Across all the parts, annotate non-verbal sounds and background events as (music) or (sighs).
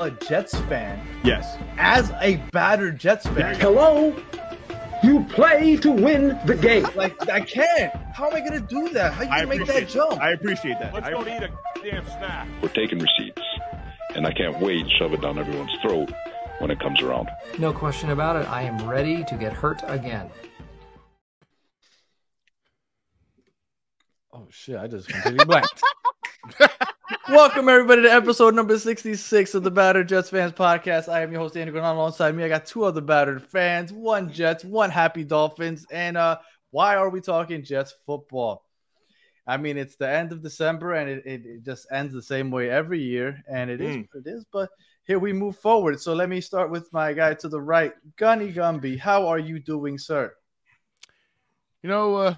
a Jets fan, Yes. as a battered Jets fan, Hello? You play to win the game. like I can't. How am I gonna do that? How are you gonna make that jump? I appreciate that. Let's I- go eat a damn snack. We're taking receipts. And I can't wait to shove it down everyone's throat when it comes around. No question about it. I am ready to get hurt again. Oh shit! I just completely blanked. (laughs) Welcome everybody to episode number sixty-six of the Battered Jets Fans Podcast. I am your host Andy Granado. Alongside me, I got two other battered fans, one Jets, one Happy Dolphins. And uh, why are we talking Jets football? I mean, it's the end of December, and it, it, it just ends the same way every year, and it is Mm. what it is. But here we move forward. So let me start with my guy to the right, Gunny Gumby. How are you doing, sir? You know, uh,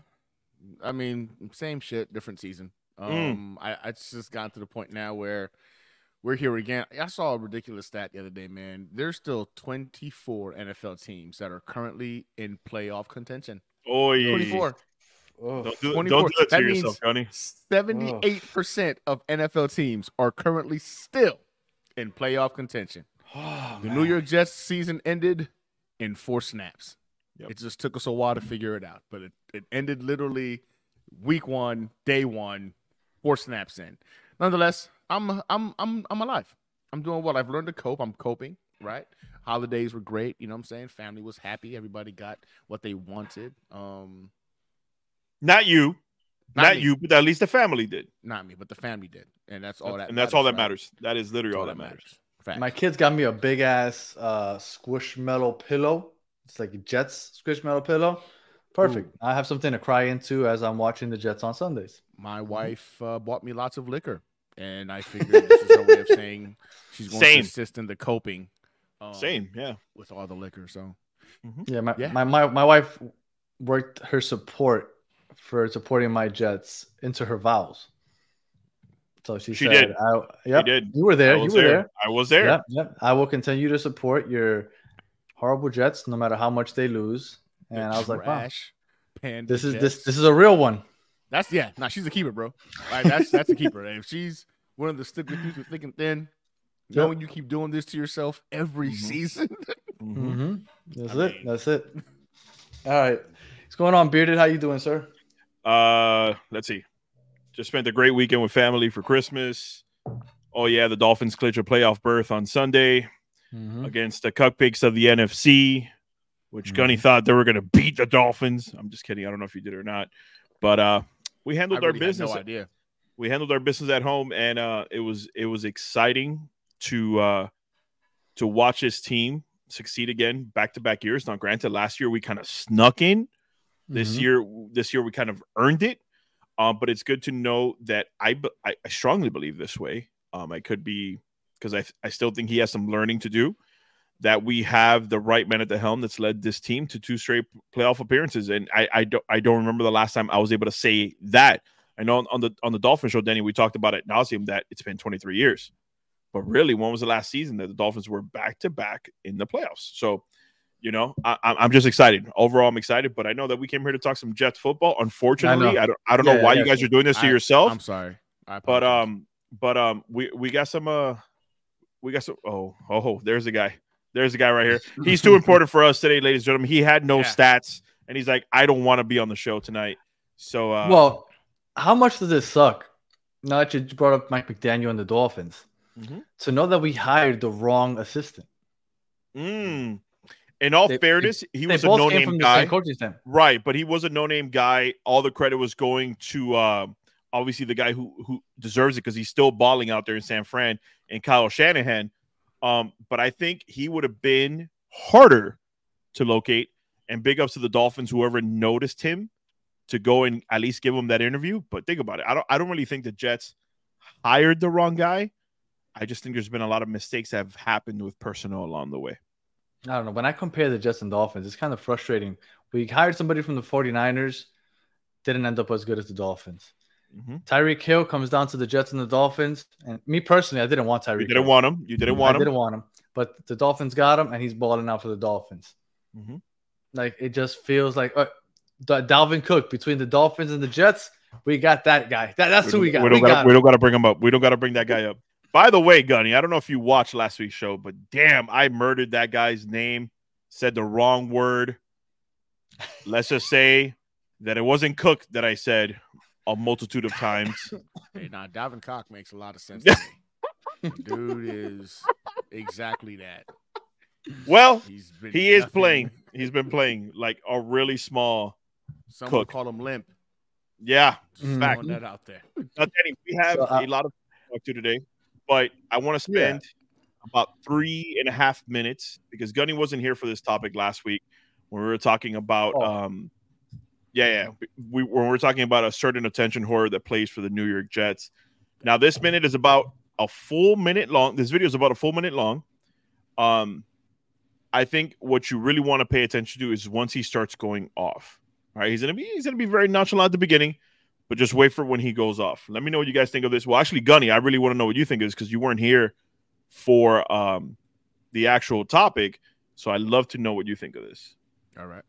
I mean, same shit, different season. Mm. Um, I, I just gotten to the point now where we're here again. I saw a ridiculous stat the other day, man. There's still 24 NFL teams that are currently in playoff contention. Oh, yeah. 24. Oh, Don't do, 24. don't do that to That yourself, Gunny. 78% of NFL teams are currently still in playoff contention. (sighs) Oh, The New York Jets season ended in four snaps. Yep. It just took us a while to figure it out, but it, it ended literally week one, day one, four snaps in. Nonetheless, I'm I'm I'm I'm alive. I'm doing well. I've learned to cope. I'm coping, right? Holidays were great, you know what I'm saying? Family was happy. Everybody got what they wanted. Um Not you. Not Not, you, but at least the family did. not me, but the family did. And that's all that and that's all that right? matters. That is literally That's all that matters. Facts. My kids got me a big ass uh squishmallow pillow. It's like a Jets metal pillow. Perfect. I have something to cry into as I'm watching the Jets on Sundays. my Mm-hmm. wife uh, bought me lots of liquor, and I figured this is her way of saying she's going Same. to assist in the coping. um, Same, yeah. with all the liquor. So Yeah, my, Yeah. My, my my wife worked her support for supporting my Jets into her vows. So she, She said, did. I, yep, did. You were there. I You was were there. I was there. Yep, yep. I will continue to support your horrible Jets no matter how much they lose. And the I was like, wow, trash panda this is this this is a real one. That's yeah. Nah, she's a keeper, bro. Like, that's that's a keeper. If she's willing to stick with you through thick and thin, Yep. knowing you keep doing this to yourself every Mhm. season. (laughs) Mhm. Mm-hmm. That's I it. mean- That's it. All right. What's going on, Bearded? How you doing, sir? Uh, let's see. Just spent a great weekend with family for Christmas. Oh yeah, the Dolphins clinch a playoff berth on Sunday Mm-hmm. against the cupcakes of the NFC, which Gunny Mhm. thought they were going to beat the Dolphins. I'm just kidding. I don't know if you did or not, but uh, we handled really our business. no idea. we handled our business at home, and uh, it was it was exciting to uh, to watch this team succeed again back to back years. Now, granted, last year we kind of snuck in. This Mhm. year, this year we kind of earned it. Um, but it's good to know that I, I I strongly believe this way. Um, I could be because I I still think he has some learning to do. That we have the right man at the helm that's led this team to two straight playoff appearances, and I I don't I don't remember the last time I was able to say that. I know on, on the on the Dolphin show, Denny, we talked about it nauseum that it's been 23 years, but really, when was the last season that the Dolphins were back to back in the playoffs? So, you know, I, I'm I'm just excited. Overall, I'm excited, but I know that we came here to talk some Jets football. Unfortunately, I, don't I don't Yeah, know why yeah, you guys yeah. are doing this to I- yourself, I'm sorry. I but um, but um, we we got some uh, we got some. Oh oh, there's the guy. There's the guy right here. (laughs) He's too important for us today, ladies and gentlemen. He had no Yeah. stats, and he's like, I don't want to be on the show tonight. So, uh, well, how much does this suck? Now that you brought up Mike McDaniel and the Dolphins, Mhm. to know that we hired the wrong assistant. mm, in all They- fairness, he they was a both no came name from the guy. same. Right, but he was a no-name guy. All the credit was going to uh, obviously the guy who who deserves it because he's still balling out there in San Fran and Kyle Shanahan. Um, but I think he would have been harder to locate. And big ups to the Dolphins, whoever noticed him, to go and at least give him that interview. But think about it. I don't. I don't really think the Jets hired the wrong guy. I just think there's been a lot of mistakes that have happened with personnel along the way. I don't know. When I compare the Jets and Dolphins, it's kind of frustrating. We hired somebody from the 49ers, didn't end up as good as the Dolphins. Mhm. Tyreek Hill comes down to the Jets and the Dolphins. And me personally, I didn't want Tyreek You didn't Hill. want him. You didn't want I him. didn't want him. But the Dolphins got him, and he's balling out for the Dolphins. Mhm. Like it just feels like uh, Dalvin Cook between the Dolphins and the Jets. We got that guy. That, that's who we got. We We, don't, gotta, got we gotta bring him up. We don't gotta bring that guy up. By the way, Gunny, I don't know if you watched last week's show, but damn, I murdered that guy's name, said the wrong word. Let's just say that it wasn't Cook that I said a multitude of times. (laughs) Hey, now Dalvin Cock makes a lot of sense. To me. (laughs) Dude is exactly that. Well, He's been he is nothing- playing. He's been (laughs) playing like a really small. Some Cook. would call him limp. Yeah, Just Mm. throwing that out there. Now, Danny, we have So, uh, a lot of to talk to today, but I want to Yeah. spend about three and a half minutes because Gunny wasn't here for this topic last week when we were talking about, Oh. um, yeah, yeah, we when we're talking about a certain attention horror that plays for the New York Jets. Now, this minute is about a full minute long. This video is about a full minute long. Um, I think what you really want to pay attention to is once he starts going off. All right, he's gonna be he's gonna be very nonchalant at the beginning but just wait for when he goes off. Let me know what you guys think of this. Well, actually, Gunny, I really want to know what you think of this because you weren't here for um, the actual topic. So I'd love to know what you think of this. All right.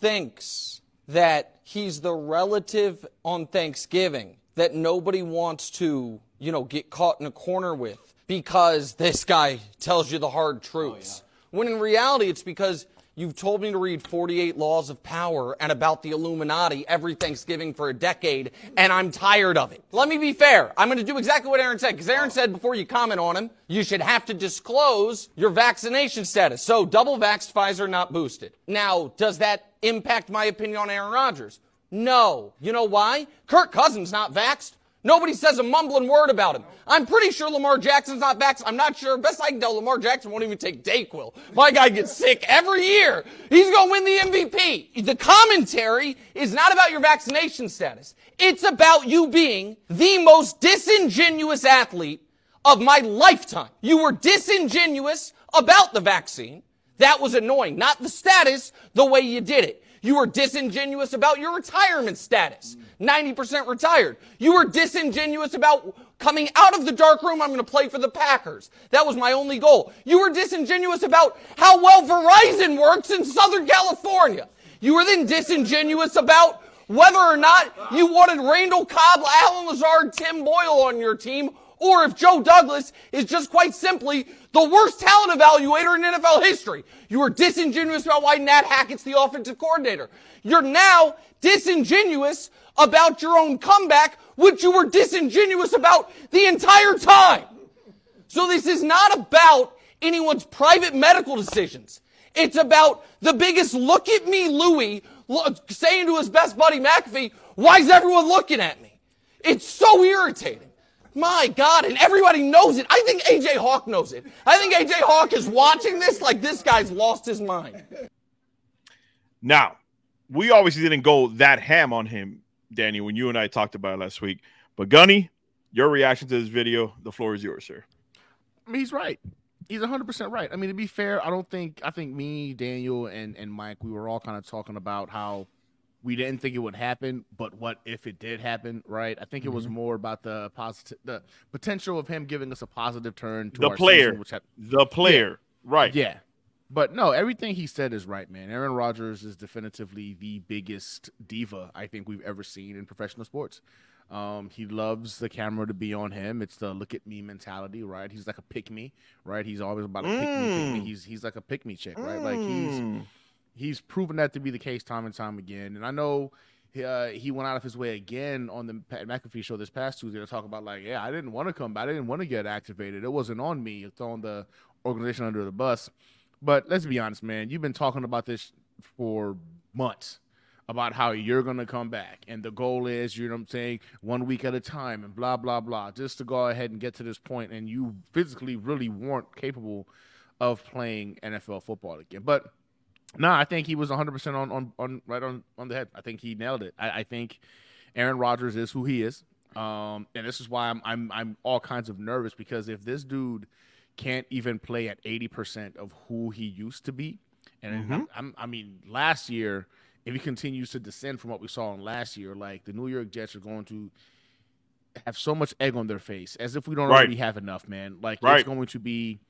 Thinks that he's the relative on Thanksgiving that nobody wants to, you know, get caught in a corner with because this guy tells you the hard oh, truths. When in reality, it's because you've told me to read 48 Laws of Power and about the Illuminati every Thanksgiving for a decade, and I'm tired of it. Let me be fair. I'm going to do exactly what Aaron said because Aaron said before you comment on him, you should have to disclose your vaccination status. So double vaxxed, Pfizer, not boosted. Now, does that impact my opinion on Aaron Rodgers? No. You know why? Kirk Cousins not vaxxed. Nobody says a mumbling word about him. I'm pretty sure Lamar Jackson's not vaxxed. I'm not sure. Best I can tell, Lamar Jackson won't even take Dayquil. My guy gets sick every year. He's going to win the MVP. The commentary is not about your vaccination status. It's about you being the most disingenuous athlete of my lifetime. You were disingenuous about the vaccine. That was annoying. Not the status, the way you did it. You were disingenuous about your retirement status. 90% retired. You were disingenuous about coming out of the dark room. I'm going to play for the Packers. That was my only goal. You were disingenuous about how well Verizon works in Southern California. You were then disingenuous about whether or not you wanted Randall Cobb, Allen Lazard, Tim Boyle on your team, or if Joe Douglas is just quite simply the worst talent evaluator in NFL history. You were disingenuous about why Nate Hackett's the offensive coordinator. You're now disingenuous about your own comeback, which you were disingenuous about the entire time. So this is not about anyone's private medical decisions. It's about the biggest look at me Louie saying to his best buddy McAfee, why is everyone looking at me? It's so irritating. My God, and everybody knows it. I think AJ Hawk knows it. I think AJ Hawk is watching this like this guy's lost his mind. Now, we obviously didn't go that ham on him, Danny, when you and I talked about it last week. But Gunny, your reaction to this video, the floor is yours, sir. I mean, he's right. He's 100% right. I mean, to be fair, I don't think, I think me, Daniel, and, and Mike, we were all kind of talking about how we didn't think it would happen, but what if it did happen, right? I think it was more about the positive, the potential of him giving us a positive turn to The our player. season, which had, The player, right? yeah. But no, everything he said is right, man. Aaron Rodgers is definitively the biggest diva I think we've ever seen in professional sports. Um, he loves the camera to be on him. It's the look at me mentality, right? He's like a pick me, right? He's always about a pick me, pick me. Mm. He's he's like a pick me chick, right? Like he's Mm. He's proven that to be the case time and time again. And I know uh, he went out of his way again on the Pat McAfee show this past Tuesday to talk about like, yeah, I didn't want to come back. I didn't want to get activated. It wasn't on me. It's on the organization under the bus. But let's be honest, man. You've been talking about this for months about how you're going to come back. And the goal is, you know what I'm saying, one week at a time and blah, blah, blah, just to go ahead and get to this point. And you physically really weren't capable of playing NFL football again. But no, I think he was 100% on, on, on right on, on the head. I think he nailed it. I, I think Aaron Rodgers is who he is. Um, and this is why I'm, I'm, I'm all kinds of nervous because if this dude can't even play at 80% of who he used to be, and I'm, I'm, I mean, last year, if he continues to descend from what we saw in last year, like the New York Jets are going to have so much egg on their face as if we don't Right. already have enough, man. Like Right. it's going to be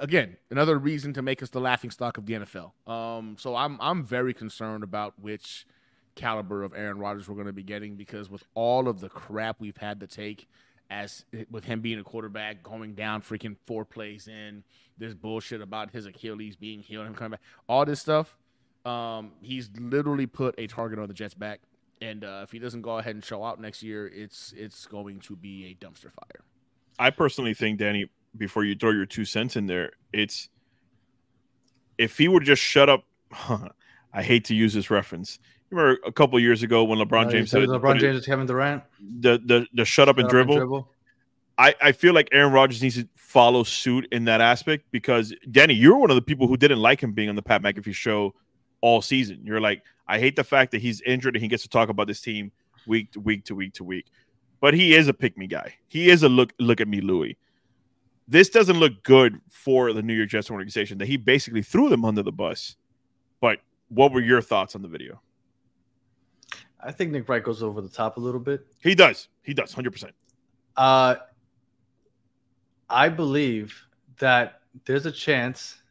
again another reason to make us the laughing stock of the NFL. Um, so I'm I'm very concerned about which caliber of Aaron Rodgers we're going to be getting because with all of the crap we've had to take as with him being a quarterback, going down freaking four plays in, this bullshit about his Achilles being healed and coming back, all this stuff. Um, he's literally put a target on the Jets' back, and uh, if he doesn't go ahead and show out next year, it's it's going to be a dumpster fire. I personally think, Danny, before you throw your two cents in there, it's if he would just shut up. (laughs) I hate to use this reference. Remember a couple years ago when LeBron Uh, James said LeBron James and Kevin Durant. the the the shut up and Shut up dribble. I, I feel like Aaron Rodgers needs to follow suit in that aspect because Danny, you're one of the people who didn't like him being on the Pat McAfee show all season. You're like, I hate the fact that he's injured and he gets to talk about this team week to week to week to week. But he is a pick me guy. He is a look look at me, Louis. This doesn't look good for the New York Jets organization that he basically threw them under the bus. But what were your thoughts on the video? I think Nick Wright goes over the top a little bit. He does. He does. 100%. Uh, I believe that there's a chance.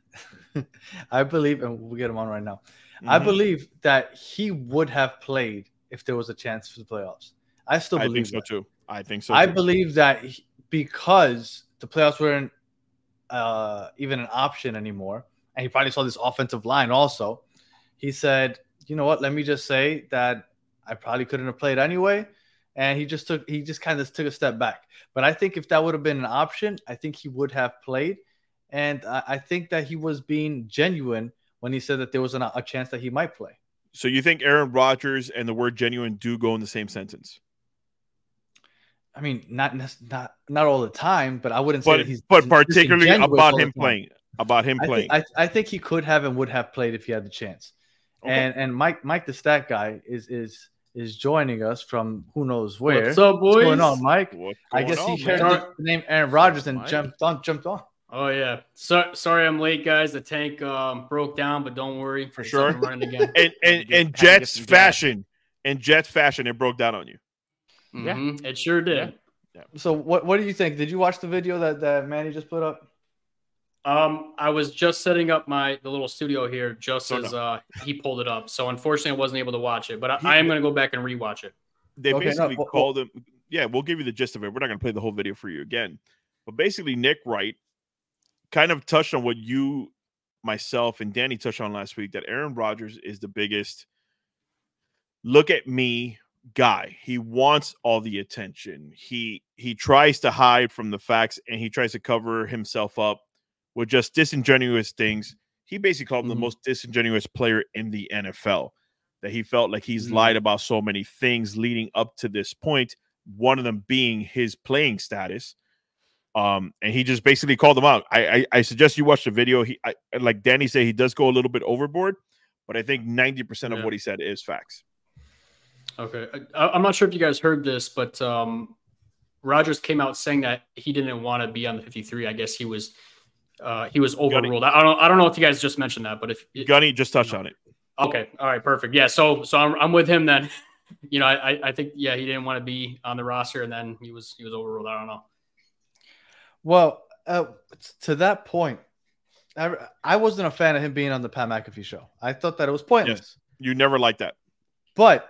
(laughs) I believe, and we'll get him on right now. I Mhm. believe that he would have played if there was a chance for the playoffs. I still I believe think so that. too. I think so I too. believe that he- because the playoffs weren't uh, even an option anymore, and he probably saw this offensive line also. He said, "You know what? Let me just say that I probably couldn't have played anyway." And he just took he just kind of took a step back. But I think if that would have been an option, I think he would have played. And I, think that he was being genuine when he said that there was an, a chance that he might play. So you think Aaron Rodgers and the word genuine do go in the same sentence? I mean, not not not all the time, but I wouldn't say But he's but particularly about him playing, about him I playing. think, I, I think he could have and would have played if he had the chance. Okay. And and Mike Mike the stat guy is is is joining us from who knows where. What's up, boys? What's going on, Mike? What's I going guess on, he man? heard the name Aaron Rodgers and Mike? jumped on jumped on. Oh yeah. So, sorry I'm late, guys. The tank um, broke down, but don't worry. For It's sure. and running again. (laughs) and and, and had to get Jets fashion, and Jets fashion, it broke down on you. Yeah. Mhm, It sure did. So what what do you think? Did you watch the video that that Manny just put up? Um, I was just setting up my the little studio here just Oh, as no. uh, he pulled it up. So unfortunately, I wasn't able to watch it, but I, He- I am going to go back and rewatch it. They Okay, no, basically well- called him. Yeah, we'll give you the gist of it. We're not going to play the whole video for you again, but basically, Nick Wright kind of touched on what you, myself, and Danny touched on last week. That Aaron Rodgers is the biggest. Look at me, guy. He wants all the attention. He he tries to hide from the facts and he tries to cover himself up with just disingenuous things. He basically called him Mhm. the most disingenuous player in the NFL. That he felt like he's Mhm. lied about so many things leading up to this point. One of them being his playing status. Um, and he just basically called him out. I I, I suggest you watch the video. He I, like Danny said, he does go a little bit overboard, but I think ninety percent of Yeah. what he said is facts. Okay. I, I'm not sure if you guys heard this, but um, Rodgers came out saying that he didn't want to be on the 53. I guess he was uh, he was overruled. I don't I don't know if you guys just mentioned that, but if Gunny just touched on it. okay, all right, perfect. Yeah, so so I'm, I'm with him then. (laughs) you know, I I- I think yeah he didn't want to be on the roster, and then he was he was overruled. I don't know. Well, uh, to that point, I, I wasn't a fan of him being on the Pat McAfee show. I thought that it was pointless. You never liked that. But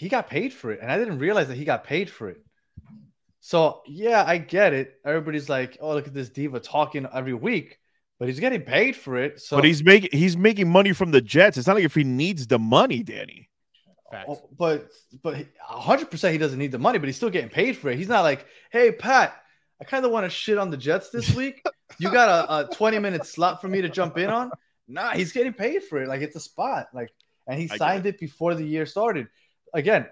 he got paid for it, and I didn't realize that he got paid for it. So yeah, I get it. Everybody's like, "Oh, look at this diva talking every week," but he's getting paid for it. So, but he's making he's making money from the Jets. It's not like if he needs the money, Danny. Facts. Oh, but but hundred percent he doesn't need the money, but he's still getting paid for it. He's not like, "Hey, Pat, I kind of want to shit on the Jets this (laughs) week. You got a, a twenty minute slot for me to jump in on?" Nah, he's getting paid for it. Like it's a spot. Like, and he get signed it before the year started. Again,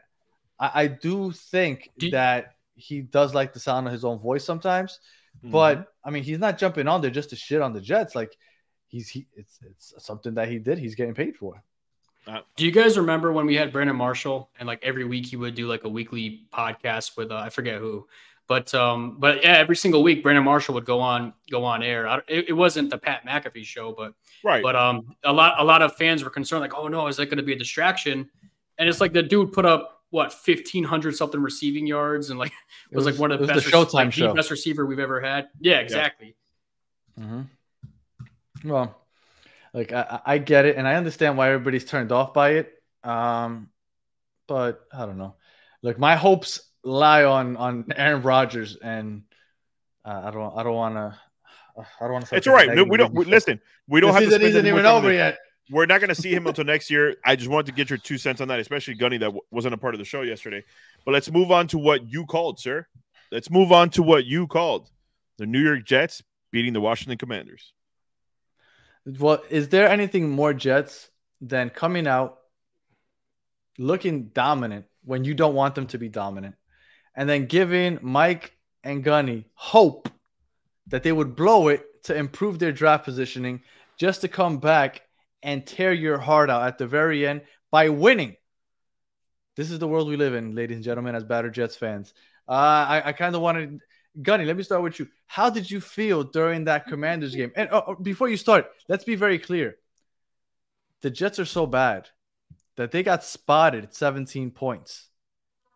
I, I do think Do- that he does like the sound of his own voice sometimes. Mm-hmm. But I mean, he's not jumping on there just to shit on the Jets. Like, he's he, it's it's something that he did. He's getting paid for. Do you guys remember when we had Brandon Marshall and like every week he would do like a weekly podcast with uh, I forget who, but um but yeah every single week Brandon Marshall would go on go on air. I, it, it wasn't the Pat McAfee show, but right. but um a lot a lot of fans were concerned like oh no is that going to be a distraction? And it's like the dude put up what fifteen hundred something receiving yards and like It was, like one of the best the Showtime like, the show. best receiver we've ever had. Yeah, exactly. Mm-hmm. Well, like I, I I get it, and I understand why everybody's turned off by it. Um, but I don't know. Like my hopes lie on on Aaron Rodgers, and uh, I don't I don't want to. I don't want to. It's all right. No, we don't we, listen. We don't the have to. season spend isn't even over yet. We're not going to see him until next year. I just wanted to get your two cents on that, especially Gunny that w- wasn't a part of the show yesterday. But let's move on to what you called, sir. Let's move on to what you called the New York Jets beating the Washington Commanders. Well, is there anything more Jets than coming out looking dominant when you don't want them to be dominant, and then giving Mike and Gunny hope that they would blow it to improve their draft positioning, just to come back and tear your heart out at the very end by winning? This is the world we live in, ladies and gentlemen, as Batter Jets fans. Uh, I, I kind of wanted Gunny, let me start with you. How did you feel during that Commanders game? And uh, uh, before you start, let's be very clear. The Jets are so bad that they got spotted at 17 points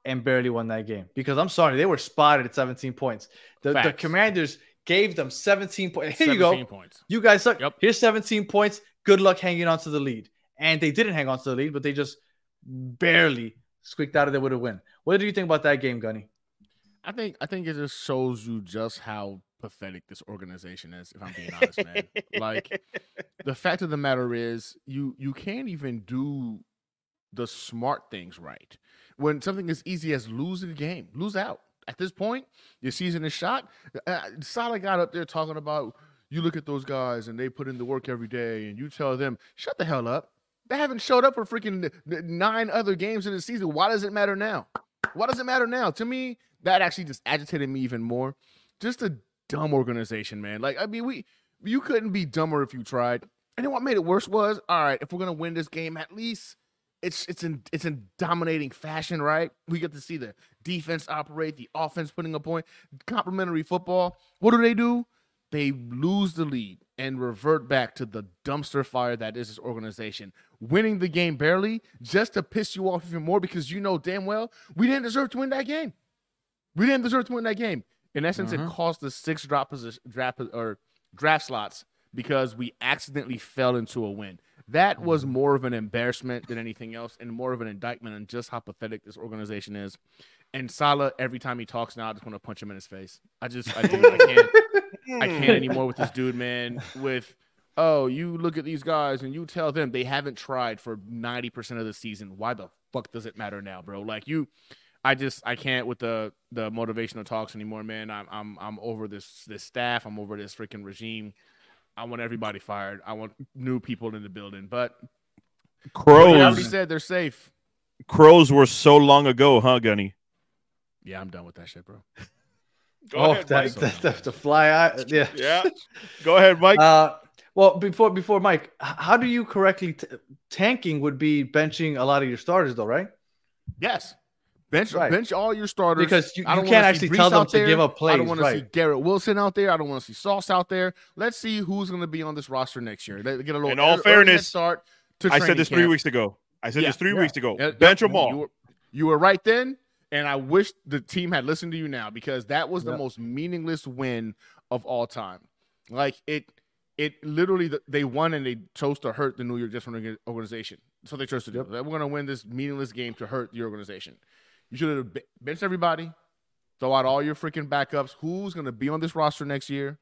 and barely won that game. Because I'm sorry, they were spotted at 17 points. The, the Commanders gave them 17 points. Here you go. points. You guys suck. Yep. Here's 17 points. Good luck hanging on to the lead. And they didn't hang on to the lead, but they just barely squeaked out of there with a win. What do you think about that game, Gunny? I think I think it just shows you just how pathetic this organization is. If I'm being honest, man. (laughs) Like the fact of the matter is, you you can't even do the smart things right when something as easy as losing a game, lose out. At this point, your season is shot. Uh, Saleh got up there talking about you look at those guys and they put in the work every day, and you tell them shut the hell up. They haven't showed up for freaking nine other games in the season. Why does it matter now? Why does it matter now? To me, that actually just agitated me even more. Just a dumb organization, man. Like, I mean, we you couldn't be dumber if you tried. And then what made it worse was, all right, if we're gonna win this game, at least it's it's in it's in dominating fashion, right? We get to see the defense operate, the offense putting a point, complimentary football. What do they do? They lose the lead and revert back to the dumpster fire that is this organization, winning the game barely just to piss you off even more because you know damn well we didn't deserve to win that game. We didn't deserve to win that game. In essence, it mm-hmm. cost us six drop position draft or draft slots because we accidentally fell into a win. That was mm-hmm. more of an embarrassment than anything else, and more of an indictment on just how pathetic this organization is. And Saleh, every time he talks now, I just want to punch him in his face. I just, I do, I can't, I (laughs) can't anymore with this dude, man. With oh, you look at these guys and you tell them they haven't tried for ninety percent of the season. Why the fuck does it matter now, bro? Like you, I just I can't with the the motivational talks anymore, man. I'm I'm I'm over this this staff. I'm over this freaking regime. I want everybody fired. I want new people in the building. But like I already Crows, said they're safe. crows were so long ago, huh, Gunny? Yeah, I'm done with that shit, bro. (laughs) Go oh, ahead, that, Mike. that, that- the fly eye. Yeah. (laughs) Yeah, go ahead, Mike. Uh, well, before before Mike, how do you correctly t- tanking would be benching a lot of your starters though, right? Yes. Bench Right. bench all your starters Because you- I you don't can't wanna see actually tell them out to there. give up plays. I don't want to see. Garrett Wilson out there. I don't want to see Sauce out there. Let's see who's going to be on this roster next year. Let- Get a little In all early- early fairness, start. To I said training this three weeks ago. I said Yeah, this three yeah. weeks ago. Yeah, Bench yep, them all. You were, you were right then, and I wish the team had listened to you now because that was the Yep. most meaningless win of all time. Like it, it literally they won and they chose to hurt the New York Jets organization. So they chose to do. Yep. We're going to win this meaningless game to hurt the organization. You should have be- benched everybody, throw out all your freaking backups. Who's going to be on this roster next year?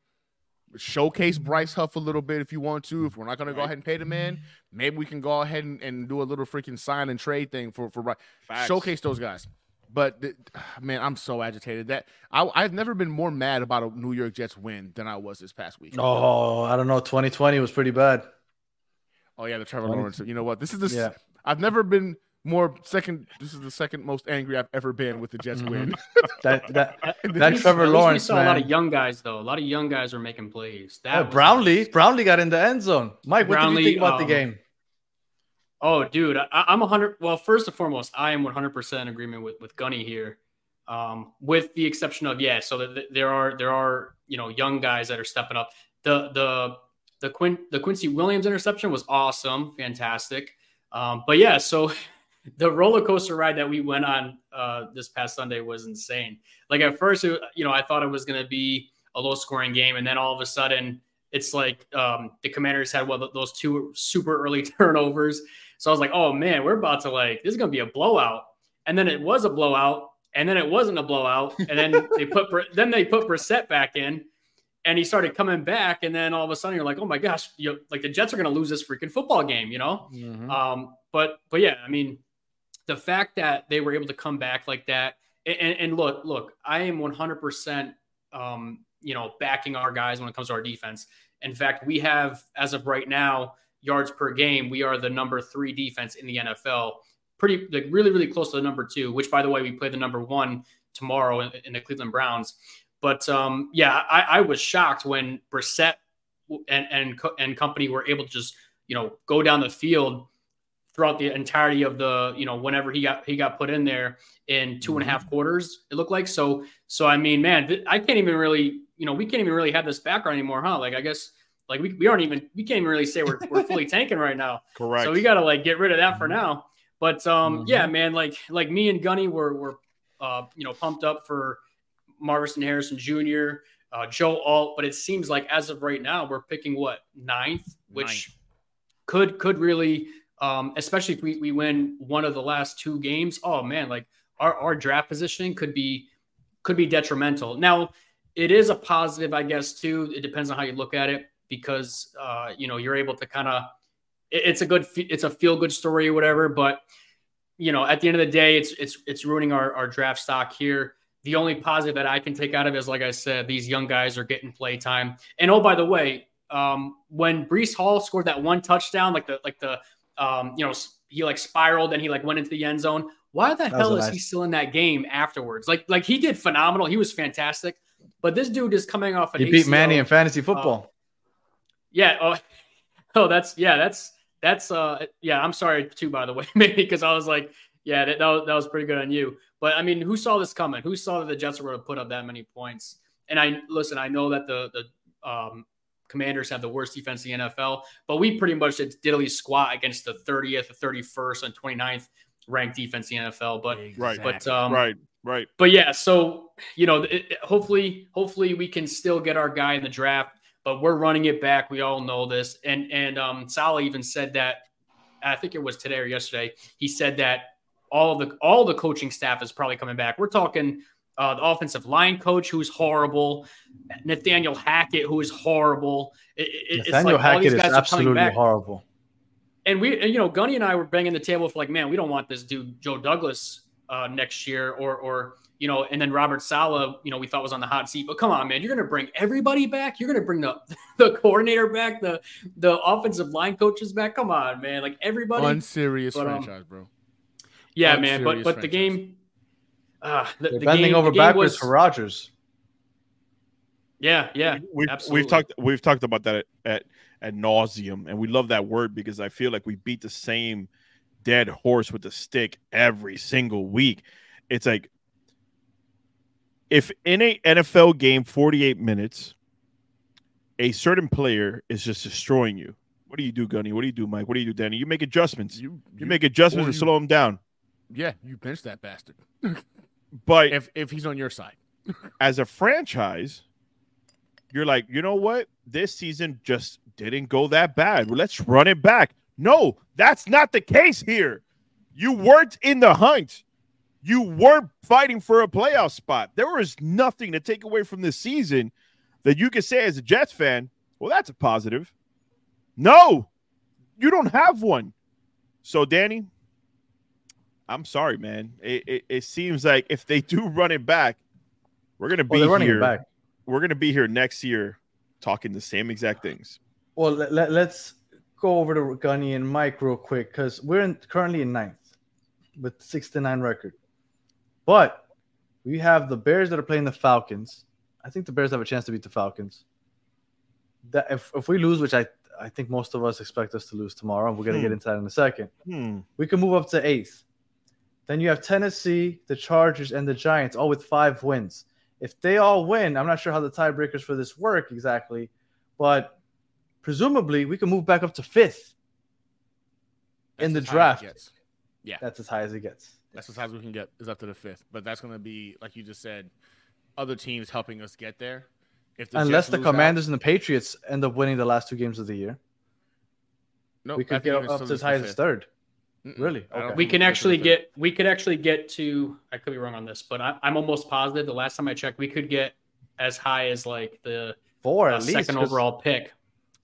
Showcase Bryce Huff a little bit if you want to. If we're not going to go ahead and pay the man, maybe we can go ahead and, and do a little freaking sign and trade thing for for Bryce. Showcase those guys. But (sighs) man, I'm so agitated that I, I've never been more mad about a New York Jets win than I was this past week. Oh, I don't know. 2020 was pretty bad. Oh yeah, the Trevor Funny. Lawrence. You know what? This is the. Yeah. I've never been more second. This is the second most angry I've ever been with the Jets Mhm. win. (laughs) That that (laughs) that Trevor at Lawrence we saw a lot of young guys though. A lot of young guys were making plays. That Oh, Brownlee, nice. Brownlee got in the end zone. Mike, what did Brownlee, you think about the um, game? Oh, dude, I, I'm 100. Well, first and foremost, I am 100% in agreement with with Gunny here, um, with the exception of yeah. So that there are there are you know young guys that are stepping up. The the the Quin the Quincy Williams interception was awesome, fantastic. Um, but yeah, so (laughs) the roller coaster ride that we went on uh, this past Sunday was insane. Like at first, it, you know, I thought it was going to be a low scoring game, and then all of a sudden, it's like um, the Commanders had well those two super early (laughs) turnovers. So I was like, oh man, we're about to like this is going to be a blowout. And then it was a blowout, and then it wasn't a blowout, and then (laughs) they put then they put Brissett back in, and he started coming back, and then all of a sudden you're like, oh my gosh, you like the Jets are going to lose this freaking football game, you know? Mhm. Um, but but yeah, I mean, the fact that they were able to come back like that, and, and look, look, I am 100 percent, um, you know, backing our guys when it comes to our defense. In fact, we have as of right now yards per game, we are the number three defense in the NFL. Pretty like really really close to the number two. Which by the way, we play the number one tomorrow in, in the Cleveland Browns. But um, yeah, I, I was shocked when Brissett and and co- and company were able to just you know go down the field throughout the entirety of the you know whenever he got he got put in there in two and a half quarters it looked like so so i mean man i can't even really you know we can't even really have this background anymore huh like i guess like we, we aren't even we can't even really say we're, we're fully (laughs) tanking right now. Correct. so we got to like get rid of that for Mm-hmm. now. But um yeah man like like me and gunny were were uh you know pumped up for marvin harrison jr uh, joe alt. But it seems like as of right now we're picking what ninth? Which Ninth. could could really um, especially if we, we win one of the last two games oh man like our, our draft positioning could be could be detrimental. Now it is a positive i guess too. It depends on how you look at it because uh, you know you're able to kind of it, it's a good it's a feel good story or whatever but you know at the end of the day it's it's it's ruining our, our draft stock here the only positive that i can take out of it is like i said these young guys are getting play time and oh by the way um, when Breece Hall scored that one touchdown, like the like the um, you know he like spiraled and he like went into the end zone. Why the hell is nice- he still in that game afterwards? Like like he did phenomenal. He was fantastic, but this dude is coming off an He beat ACL. Manny in fantasy football. Yeah. Oh, (laughs) oh, that's yeah. That's that's uh yeah. I'm sorry too, by the way, (laughs) maybe because I was like, yeah, that, that was that was pretty good on you. But I mean, who saw this coming? Who saw that the Jets were going to put up that many points? And I listen. I know that the the um, Commanders have the worst defense in the NFL, but we pretty much did diddly squat against the 30th, the 31st, and 29th ranked defense in the NFL. But Right. but um, right. Right. but yeah, so you know, it, it- hopefully, hopefully we can still get our guy in the draft. But we're running it back. We all know this, and and um, Saleh even said that. I think it was today or yesterday. He said that all the all the coaching staff is probably coming back. We're talking uh, the offensive line coach who's horrible, Nathaniel Hackett who is horrible. It, it, it's Nathaniel like all Hackett these is absolutely back horrible. and we, and, you know, Gunny and I were banging the table for like, man, we don't want this dude Joe Douglas uh, next year, or or you know, and then Robert Saleh, you know, we thought was on the hot seat. But come on, man, you're gonna bring everybody back. You're gonna bring the (laughs) the coordinator back, the the offensive line coaches back. Come on, man, like everybody. Unserious But, um, franchise, bro. yeah, man. But unserious but the game, uh, the, They're the bending game, over the game backwards was, for Rodgers. Yeah, yeah, we've absolutely. we've talked we've talked about that at, at at nauseum, and we love that word because I feel like we beat the same dead horse with the stick every single week. It's like if in a NFL game, forty eight minutes, a certain player is just destroying you. What do you do, Gunny? What do you do, Mike? What do you do, Danny? You make adjustments. You, You, make adjustments to slow him down. Yeah, you bench that bastard. (laughs) But If if he's on your side. (laughs) as a franchise, you're like, you know what? This season just didn't go that bad. Let's run it back. No, that's not the case here. You weren't in the hunt. You weren't fighting for a playoff spot. There was nothing to take away from this season that you could say as a Jets fan, well, that's a positive. No, you don't have one. So, Danny, I'm sorry, man. It, it, it seems like if they do run it back, we're gonna be Well, running here. back. We're gonna be here next year talking the same exact things. Well, let, let, us go over to Gunny and Mike real quick because we're in, currently in ninth with six to record. But we have the Bears that are playing the Falcons. I think the Bears have a chance to beat the Falcons. That if, if we lose, which I I think most of us expect us to lose tomorrow, and we're gonna Hmm. get into that in a second. Hmm. We can move up to eighth. Then you have Tennessee, the Chargers, and the Giants, all with five wins. If they all win, I'm not sure how the tiebreakers for this work exactly, but presumably we can move back up to fifth in the That's as it draft. Yeah, That's as high as it gets. That's as high as we can get is up to the fifth. But that's going to be like you just said, other teams helping us get there. If the Unless Jets the lose out- Commanders and the Patriots end up winning the last two games of the year, no, we I could get up, can up still to as high as third. Really? I don't Okay. We can actually get we could actually get to I could be wrong on this, but I, I'm almost positive the last time I checked we could get as high as like the Four uh, at least. second 'cause- overall pick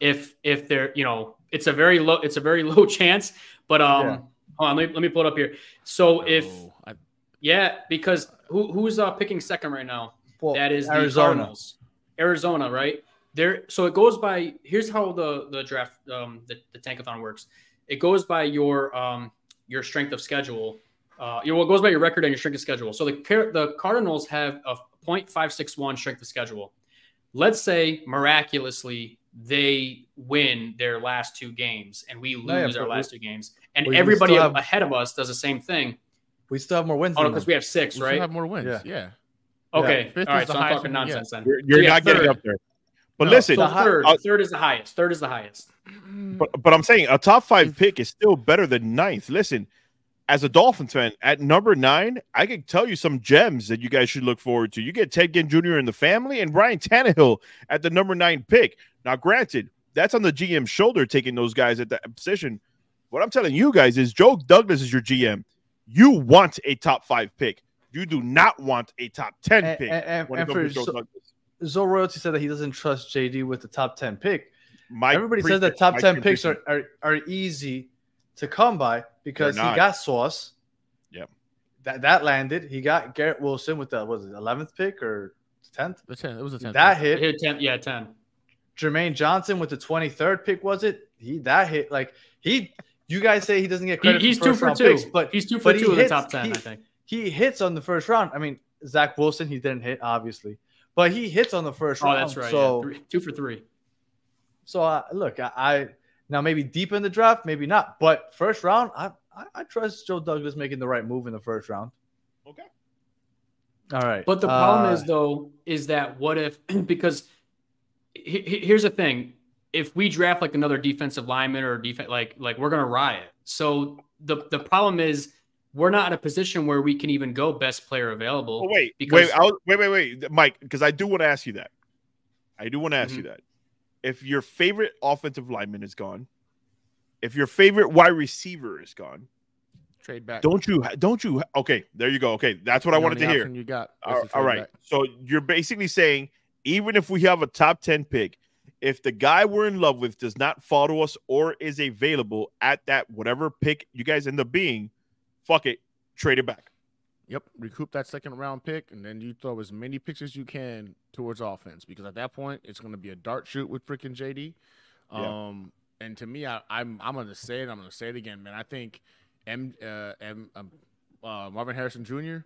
if if they're you know it's a very low it's a very (laughs) low chance but um Yeah. Hold on let me, let me pull it up here. So if I- yeah because who who's uh picking second right now? Well, that is the Arizona. Cardinals. Arizona right? There so it goes by here's how the the draft um the, the tankathon works. It goes by your um your strength of schedule uh your, well, it goes by your record and your strength of schedule. So the the Cardinals have a 0.561 strength of schedule. Let's say miraculously they win their last two games and we lose yeah, our but we- last two games and we- we everybody have- ahead of us does the same thing We still have more wins. oh than because them. we have six we still right have more wins. Yeah. Yeah. okay Fifth all right is the so i'm highest talking one we nonsense then You're, you're So, not getting up there. But No, listen, so third uh, third is the highest third is the highest but but I'm saying a top five pick is still better than ninth. Listen, as a Dolphins fan, at number nine, I can tell you some gems that you guys should look forward to. You get Ted Ginn Jr. in the family and Ryan Tannehill at the number nine pick. Now, granted, that's on the GM's shoulder taking those guys at that position. What I'm telling you guys is Joe Douglas is your GM. You want a top five pick. You do not want a top ten And, pick. and, and, and for Joe Zo- Douglas. Zoe Royalty said that he doesn't trust JD with the top 10 pick. My Everybody pre- says that top 10 picks are, are, are easy to come by because he got Sauce. Yep. That that landed. He got Garrett Wilson with the was it 11th pick or 10th? The 10, it was a 10. That It hit. hit 10 yeah 10 Jermaine Johnson with the 23rd pick was it? He that hit like he you guys say he doesn't get He- credit he's for two first for round two picks, but he's two for but he two in the top 10 he- i think he hits on the first round. I mean, Zach Wilson, he didn't hit, obviously, but he hits on the first oh round. that's right So, yeah. Three, two for three so uh, look, I, I now maybe deep in the draft, maybe not, but first round, I, I I trust Joe Douglas making the right move in the first round. Okay. All right, But the problem Uh, is though, is that what if (clears throat) because he- he- here's the thing: if we draft like another defensive lineman or defense, like like we're gonna riot. So the the problem is we're not in a position where we can even go best player available. Oh, wait, because- wait, I'll, wait, wait, wait, Mike, because I do want to ask you that. I do want to ask Mm-hmm. you that. If your favorite offensive lineman is gone, if your favorite wide receiver is gone, Trade back. don't you? Don't you? Okay, there you go. Okay, that's what I wanted to hear. You got. All all right. back. So you're basically saying even if we have a top 10 pick, if the guy we're in love with does not fall to us or is available at that whatever pick you guys end up being, fuck it, trade it back. Yep, recoup that second round pick, and then you throw as many picks as you can towards offense because at that point it's going to be a dart shoot with freaking JD. Yeah. Um, and to me, I, I'm I'm going to say it. I'm going to say it again, man. I think M, uh, M um, uh, Marvin Harrison Jr.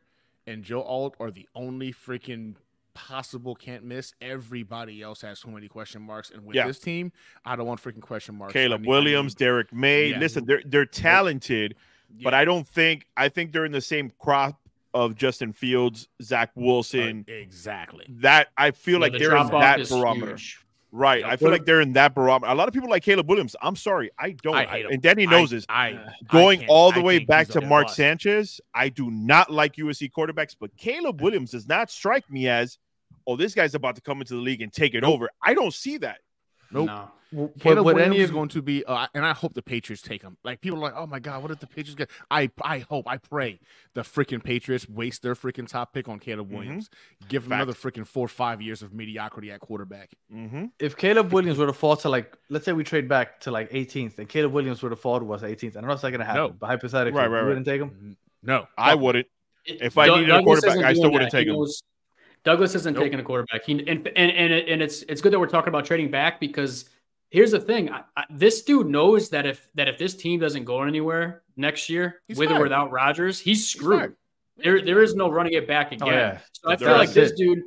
and Joe Alt are the only freaking possible can't miss. Everybody else has so many question marks, and with Yeah. this team, I don't want freaking question marks. Caleb Williams, Drake Maye. Yeah. Listen, they're they're talented, but I don't think I think they're in the same crop of Justin Fields, Zach Wilson. Uh, exactly. that I feel Yeah, like the they're in drop-off that is barometer. huge. Right. Yeah. I feel like they're in that barometer. A lot of people like Caleb Williams. I'm sorry. I don't. I hate him. and Danny knows I, this. I, I Going can't- all the I way back to Mark bust. Sanchez, I do not like USC quarterbacks, but Caleb Williams does not strike me as, oh, this guy's about to come into the league and take it over. I don't see that. Nope. No. But Caleb would Williams any is going to be, uh, and I hope the Patriots take him. Like people are like, oh my god, what if the Patriots get? I I hope, I pray the freaking Patriots waste their freaking top pick on Caleb Mhm. Williams. Give him Fact. another freaking four or five years of mediocrity at quarterback. Mm-hmm. if Caleb Williams were to fall to like, let's say we trade back to like 18th, and Caleb Williams were to fall to us 18th, I don't know if that's gonna happen, No. but hypothetically, Right, right, you right. wouldn't take him. No, I Fuck. wouldn't. If I Doug- needed a quarterback, I still wouldn't that. He take him. knows- Douglas isn't Nope. taking a quarterback. He and and and, and it's it's good that we're talking about trading back because here's the thing: I, I, this dude knows that if that if this team doesn't go anywhere next year, He's with or without Rodgers, he's He's screwed. fired. there there is no running it back again. Oh, yeah. So I feel like this dude.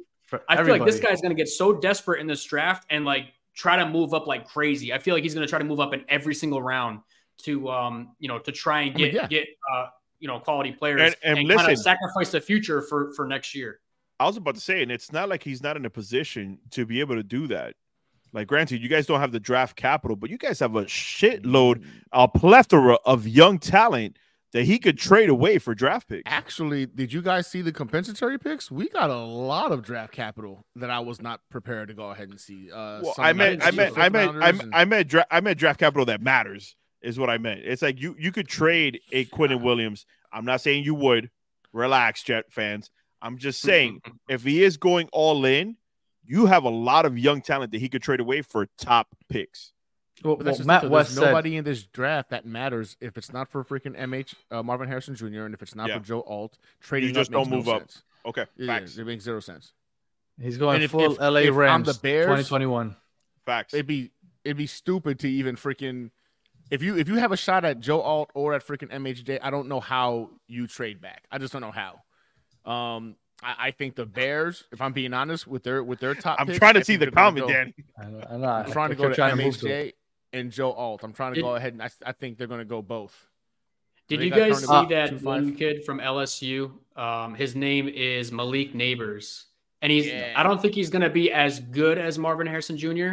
I feel like this guy's gonna get so desperate in this draft and like try to move up like crazy. I feel like he's gonna try to move up in every single round to um you know to try and I mean, get yeah. get uh you know quality players And- and kind listen- of sacrifice the future for for next year. I was about to say, and it's not like he's not in a position to be able to do that. Like, granted, you guys don't have the draft capital, but you guys have a shitload, a plethora of young talent that he could trade away for draft picks. Actually, did you guys see the compensatory picks? We got a lot of draft capital that I was not prepared to go ahead and see. Uh, Well, I meant, I meant, I meant, I meant, I meant, dra- I meant draft capital that matters. is what I meant. It's like you you could trade a Quinnen Williams. I'm not saying you would. Relax, Jet fans. I'm just saying (laughs) if he is going all in, you have a lot of young talent that he could trade away for top picks. Well, that's well, Matt Matt West There's said nobody in this draft that matters if it's not for freaking MH uh, Marvin Harrison Jr. and if it's not Yeah. for Joe Alt. Trading just up don't move no up. sense. Okay, Yeah, facts, it makes zero sense. he's going And if- full if- LA if I'm the Bears- 2021. facts. It'd be it'd be stupid to even freaking if you if you have a shot at Joe Alt or at freaking MHJ. I don't know how you trade back. I just don't know how. Um, I, I think the Bears, if I'm being honest, with their with their top, I'm picks, trying I to see the they're gonna comment, go- Danny. I know, I know. I'm trying to go to trying move to and Joe Alt. I'm trying to Did- go ahead and I, I think they're going to go both. Did you guys see currently that 2-5. one kid from LSU? Um, his name is Malik Nabers, and he's. Yeah. I don't think he's going to be as good as Marvin Harrison Jr.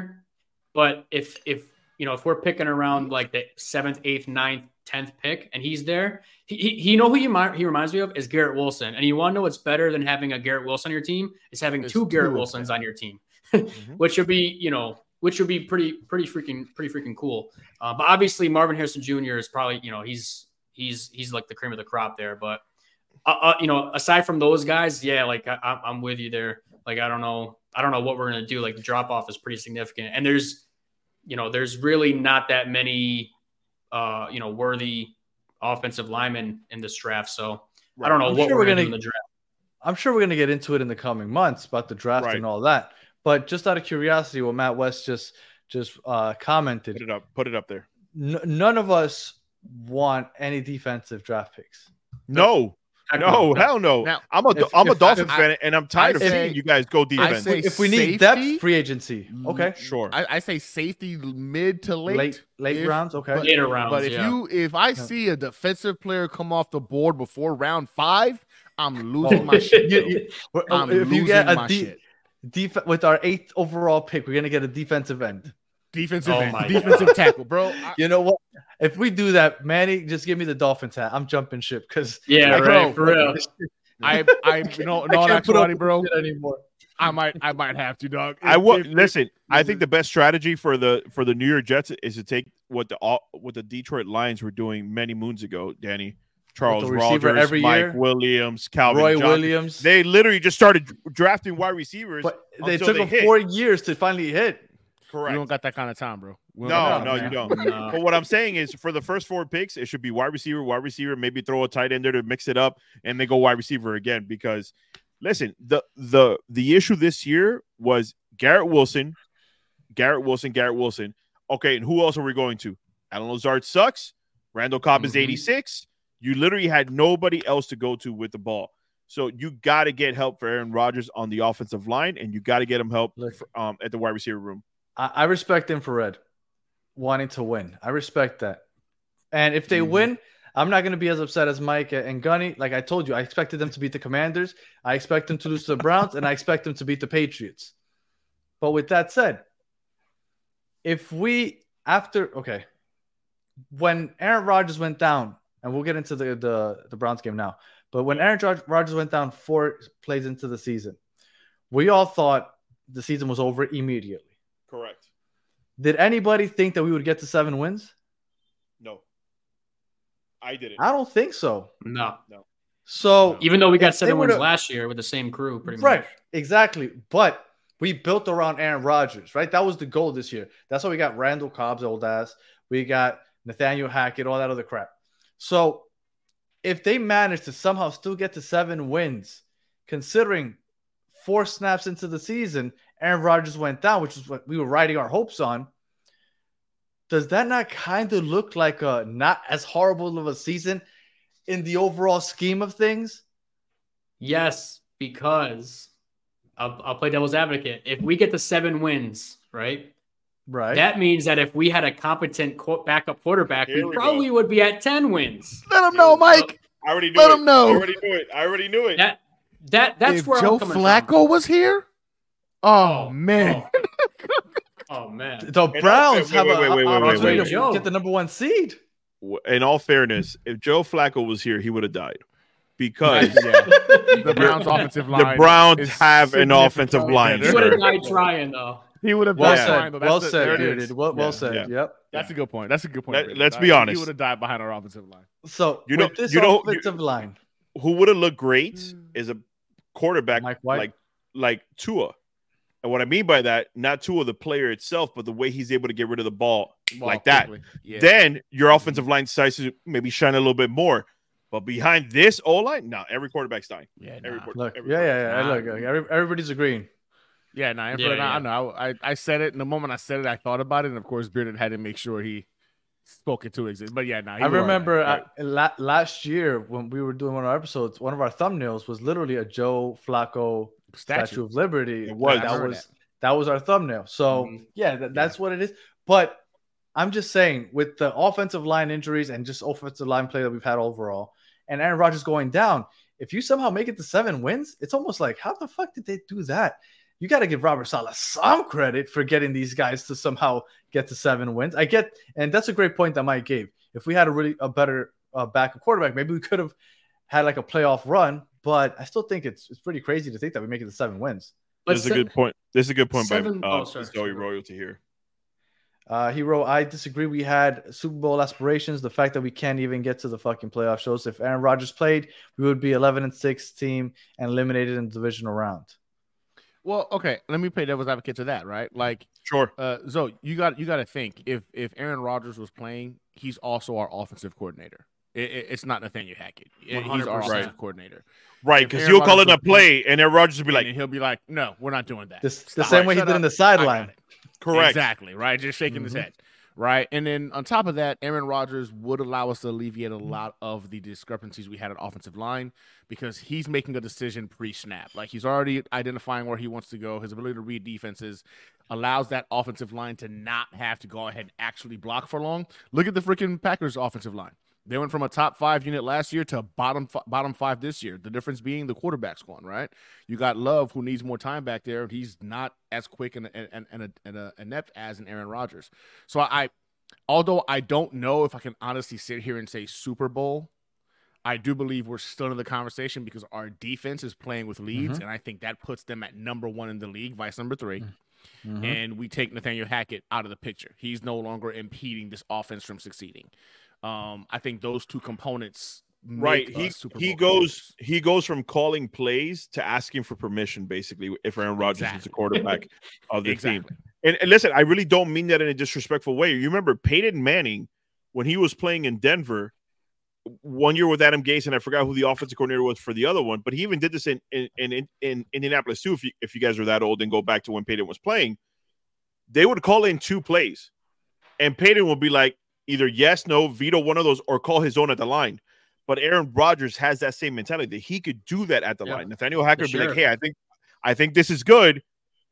But if if you know if we're picking around like the seventh, eighth, ninth, tenth pick, and he's there, he, he you know who you might he reminds me of is Garrett Wilson. And you want to know what's better than having a Garrett Wilson on your team is having two Garrett two Wilsons them. on your team, (laughs) Mhm. which would be you know which would be pretty pretty freaking pretty freaking cool. Uh, but obviously Marvin Harrison Jr. is probably you know he's he's he's like the cream of the crop there. But uh, uh, you know, aside from those guys, yeah, like I, I'm- I'm with you there. Like I don't know, I don't know what we're gonna do. Like the drop off is pretty significant, and there's you know there's really not that many uh you know worthy offensive linemen in this draft. So I don't know I'm what sure we're, we're gonna, gonna- do in the draft. I'm sure we're gonna get into it in the coming months about the draft Right. and all that. But just out of curiosity, what Matt West just just uh, commented, Put it up. Put it up there. n- none of us want any defensive draft picks. No, no, hell no. Now, I'm a if- am a if I- Dolphins fan, and I'm tired I of say- seeing you guys go defense. say If we need safety, depth, free agency. Mm, okay, sure. I, I say safety mid to late. late late if- rounds. Okay, but- Later rounds, But if yeah. you if I see a defensive player come off the board before round five, I'm (laughs) losing my shit. You- you- I'm if you get a my de- shit. def- with our eighth overall pick, we're gonna get a defensive end. Defensive Oh end, my defensive tackle, bro. (laughs) I- You know what? If we do that, Manny, just give me the Dolphins hat. I'm jumping ship because yeah, Like, right, bro, for real. (laughs) I, I, you know, in I all can't put up actuality, bro, this shit anymore. I might, I might have to, dog. I If- would if- listen. I think the best strategy for the for the New York Jets is to take what the all- what the Detroit Lions were doing many moons ago. Danny, Charles receiver Rogers, every Mike year? Williams, Calvin Roy Johnson. Williams. They literally just started drafting wide receivers. but they took they them hit. four years to finally hit. Correct. don't got that kind of time, bro. Don't No, no, you don't. No. But what I'm saying is, for the first four picks, it should be wide receiver, wide receiver, maybe throw a tight end there to mix it up, and then go wide receiver again. Because listen, the the the issue this year was Garrett Wilson, Garrett Wilson, Garrett Wilson. Okay, and who else are we going to? Allen Lazard sucks. Randall Cobb is Mhm. 86. You literally had nobody else to go to with the ball. So you got to get help for Aaron Rodgers on the offensive line, and you got to get him help for, um, at the wide receiver room. I, I respect infrared wanting to win. I respect that. And if they Mhm. win, I'm not going to be as upset as Mike and Gunny. Like I told you, I expected them to beat the Commanders. I expect them to lose to the Browns, and I expect them to beat the Patriots. But with that said, if we after okay, when Aaron Rodgers went down, and we'll get into the the, the Browns game now, but when Aaron Rod- Rodgers went down four plays into the season, we all thought the season was over immediately. Correct. Did anybody think that we would get to seven wins? No, I didn't. I don't think so. No, No. So even though we got seven wins last year with the same crew, pretty right, much. exactly. But we built around Aaron Rodgers, right? That was the goal this year. That's why we got Randall Cobb's old ass. We got Nathaniel Hackett, all that other crap. So if they manage to somehow still get to seven wins, considering four snaps into the season, Aaron Rodgers went down, which is what we were riding our hopes on. Does that not kind of look like a not as horrible of a season in the overall scheme of things? Yes, because I'll, I'll play devil's advocate. If we get the seven wins, right, Right. that means that if we had a competent qu- backup quarterback, Here we we probably go. would be at ten wins. Let him know, Mike. I already knew Let it. him know. I already knew it. I already knew it. That that that's if where Joe I'm coming Flacco from. was here, Oh, oh, man, Oh, (laughs) oh man, The Browns wait, have wait, a wait, wait, wait, opportunity wait, to wait. get the number one seed. In all fairness, if Joe Flacco was here, he would have died because yeah. the Browns' offensive line. the Browns have an offensive line. he would have died trying though. He would have Well died Yeah. behind. though. Well the- said, there it dude. is. Well, well Yeah. said. Yeah. Yep. That's a good point. That's a good point. Let- Brandon. let's I- be He honest. would have died behind our offensive line. So You know- with this you know- you- offensive line, Who would have looked great hmm. is a quarterback Mike White? like like Tua. And what I mean by that, not Tua the player itself, but the way he's able to get rid of the ball like that. Yeah. Then your offensive line decides to maybe shine a little bit more. But behind this O line, no, every quarterback's dying. yeah, nah. quarter- look, every yeah, quarterback's yeah, yeah. Nah. Look, look, every- everybody's agreeing. Yeah, nah, Yeah, yeah. I know. I, I said it, and the moment I said it, I thought about it, and of course, Bearded had to make sure he spoke it to exist. But yeah, nah, I remember Right. uh, la- last year when we were doing one of our episodes, one of our thumbnails was literally a Joe Flacco Statue, statue. of Liberty. It was. That was that was our thumbnail. So Mhm. yeah, that, that's what it is. But I'm just saying, with the offensive line injuries and just offensive line play that we've had overall, and Aaron Rodgers going down, if you somehow make it to seven wins, it's almost like how the fuck did they do that? You got to give Robert Saleh some credit for getting these guys to somehow get to seven wins. I get, and that's a great point that Mike gave. If we had a really a better uh, backup quarterback, maybe we could have had like a playoff run. But I still think it's it's pretty crazy to think that we make it to seven wins. But This is a good point. This is a good point seven- by oh, uh, sorry, Zoe sorry. Royalty here. Uh, he wrote, I disagree. We had Super Bowl aspirations. The fact that we can't even get to the fucking playoff shows. If Aaron Rodgers played, we would be 11 and 6 team and eliminated in the divisional round. Well, okay, let me play devil's advocate to that, right? Like, Sure. uh, Zoe, you got you got to think if if Aaron Rodgers was playing, he's also our offensive coordinator. It, it- it's not Nathaniel Hackett. It- he's our 100%. offensive coordinator. Right, because Aaron you'll call it a play, and then Rodgers will be like, then he'll be like, "No, we're not doing that." This, the Stop. same way he Shut did in the sideline. correct. Exactly, right? Just shaking his Mhm. head, right? And then on top of that, Aaron Rodgers would allow us to alleviate a Mm-hmm. lot of the discrepancies we had at offensive line because he's making a decision pre-snap. Like he's already identifying where he wants to go. His ability to read defenses allows that offensive line to not have to go ahead and actually block for long. Look at the freaking Packers offensive line. They went from a top five unit last year to bottom fi- bottom five this year. The difference being the quarterback's gone, right? You got Love who needs more time back there. He's not as quick and and and, and, and inept as an Aaron Rodgers. So I, although I don't know if I can honestly sit here and say Super Bowl, I do believe we're still in the conversation because our defense is playing with leads, and I think that puts them at number one in the league, vice number 3 Mhm. And we take Nathaniel Hackett out of the picture. He's no longer impeding this offense from succeeding. Um, I think those two components. Right. He he goes he goes from calling plays to asking for permission, basically, if Aaron Rodgers is the quarterback (laughs) of the team. And, and listen, I really don't mean that in a disrespectful way. You remember Peyton Manning when he was playing in Denver one year with Adam Gase, and I forgot who the offensive coordinator was for the other one, but he even did this in in, in, in Indianapolis too. If you, if you guys are that old and go back to when Peyton was playing, they would call in two plays, and Peyton would be like either yes, no, veto one of those, or call his own at the line. But Aaron Rodgers has that same mentality that he could do that at the Yeah. line. Nathaniel Hackett would be like, "Hey, I think, I think this is good."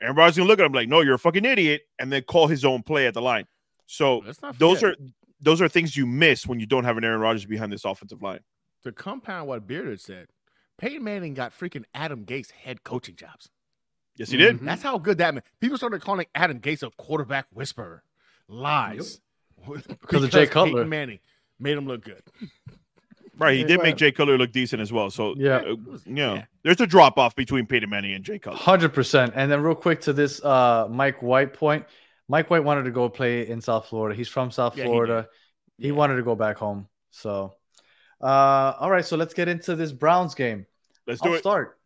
Aaron Rodgers gonna look at him like, "No, you're a fucking idiot," and then call his own play at the line. So those forget, are those are things you miss when you don't have an Aaron Rodgers behind this offensive line. to compound what Bearded said. Peyton Manning got freaking Adam Gase head coaching jobs. Yes, he did. Mhm. That's how good that man. People started calling Adam Gase a quarterback whisperer. Lies. Because of Jay Cutler. Peyton Manning made him look good. Right, he Yeah, did make right. Jay Cutler look decent as well. So Yeah. uh, you know, Yeah. there's a drop off between Peyton Manning and Jay Cutler. Hundred percent. And then real quick to this uh Mike White point. Mike White wanted to go play in South Florida. He's from South Yeah, he Florida. He, Yeah. wanted to go back home. So uh all right, so let's get into this Browns game. Let's do I'll it. start.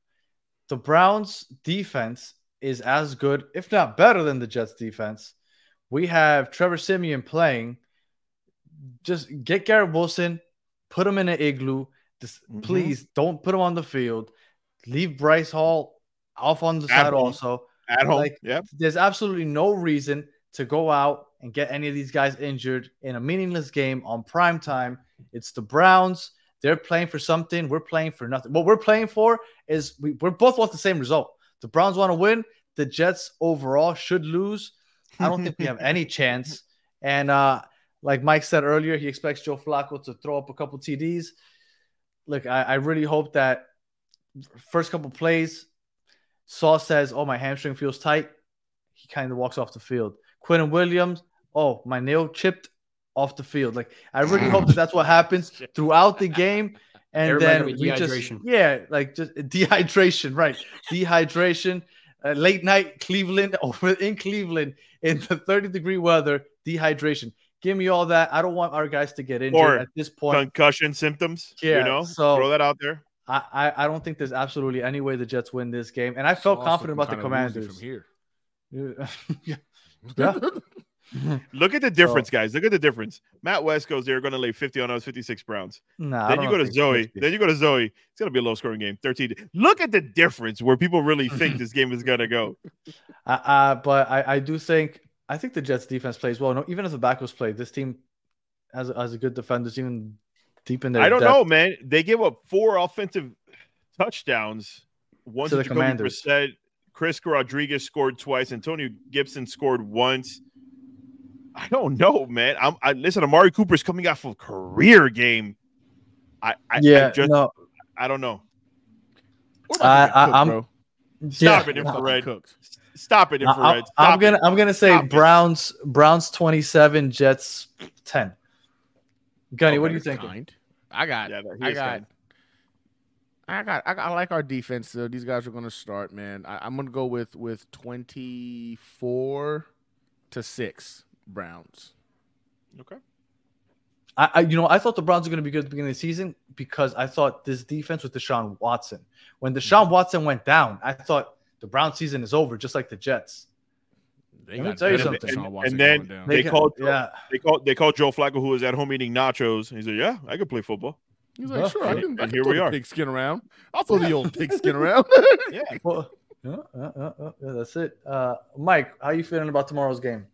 The Browns defense is as good, if not better than the Jets defense. We have Trevor Siemian playing. Just get Garrett Wilson, put him in an igloo. Just Mhm. please don't put him on the field. Leave Breece Hall off on the At side home. also. At home. Like, yep. There's absolutely no reason to go out and get any of these guys injured in a meaningless game on prime time. It's the Browns. They're playing for something. We're playing for nothing. What we're playing for is we, we're both want the same result. The Browns want to win. The Jets overall should lose. I don't think we have any (laughs) chance. And uh, like Mike said earlier, he expects Joe Flacco to throw up a couple TDs. Look, I, I really hope that first couple plays, Saw says, "Oh, my hamstring feels tight." He kind of walks off the field. Quinnen Williams, "Oh, my nail chipped off the field." Like I really hope that that's what happens (laughs) throughout the game, and Everybody then we just yeah, like just dehydration, right? (laughs) Dehydration. Uh, late night Cleveland (laughs) over in Cleveland in the 30 degree weather, dehydration. Give me all that. I don't want our guys to get injured Or at this point. Concussion symptoms. Yeah, you know, so- throw that out there. I, I I don't think there's absolutely any way the Jets win this game, and I felt Also confident about the kinda Commanders. from here. (laughs) Yeah. (laughs) yeah. (laughs) Look at the difference, guys. Look at the difference. Matt West goes, they're going to lay 50 on us, 56 Browns. Nah, then you go to Zoe. Then you go to Zoe. It's going to be a low scoring game. 13. Look at the difference where people really think (laughs) this game is going to go. Uh, uh, but I, I do think I think the Jets defense plays well. No, even if the backups play, this team has has a good defenders, even deep in their. I don't depth. know, man. They give up four offensive touchdowns. One To to the Jacoby Commanders. Brissett. Chris Rodriguez scored twice. Antonio Gibson scored once. I don't know, man. I'm I listen. Amari Cooper's coming off a career game. I, I Yeah, I just no, I don't know. We're I- get cooked, I'm- bro. Stop yeah. it, We're infrared. get cooked. Stop it, I- infrared. I'm, Stop I'm gonna it. I'm gonna say Stop it. Browns Browns 27, Jets 10. Gunny, what do you think? I got. Yeah, I got. kind. I got, I got. I like our defense. So these guys are going to start, man. I, I'm going to go with with 24 to six Browns. Okay. I, I you know I thought the Browns were going to be good at the beginning of the season because I thought this defense with Deshaun Watson. When Deshaun Watson went down, I thought the Brown season is over, just like the Jets. They Let me got tell you something. And- and then going down. They can- called- yeah. They called they called Joe Flacco, who was at home eating nachos. He said, "Yeah, I could play football." He's like, sure, I And- can, I can here throw we the are. pigskin around. I'll throw the old pigskin (laughs) around. Yeah. Well, yeah, yeah, yeah, yeah, yeah, that's it. Uh, Mike, how are you feeling about tomorrow's game?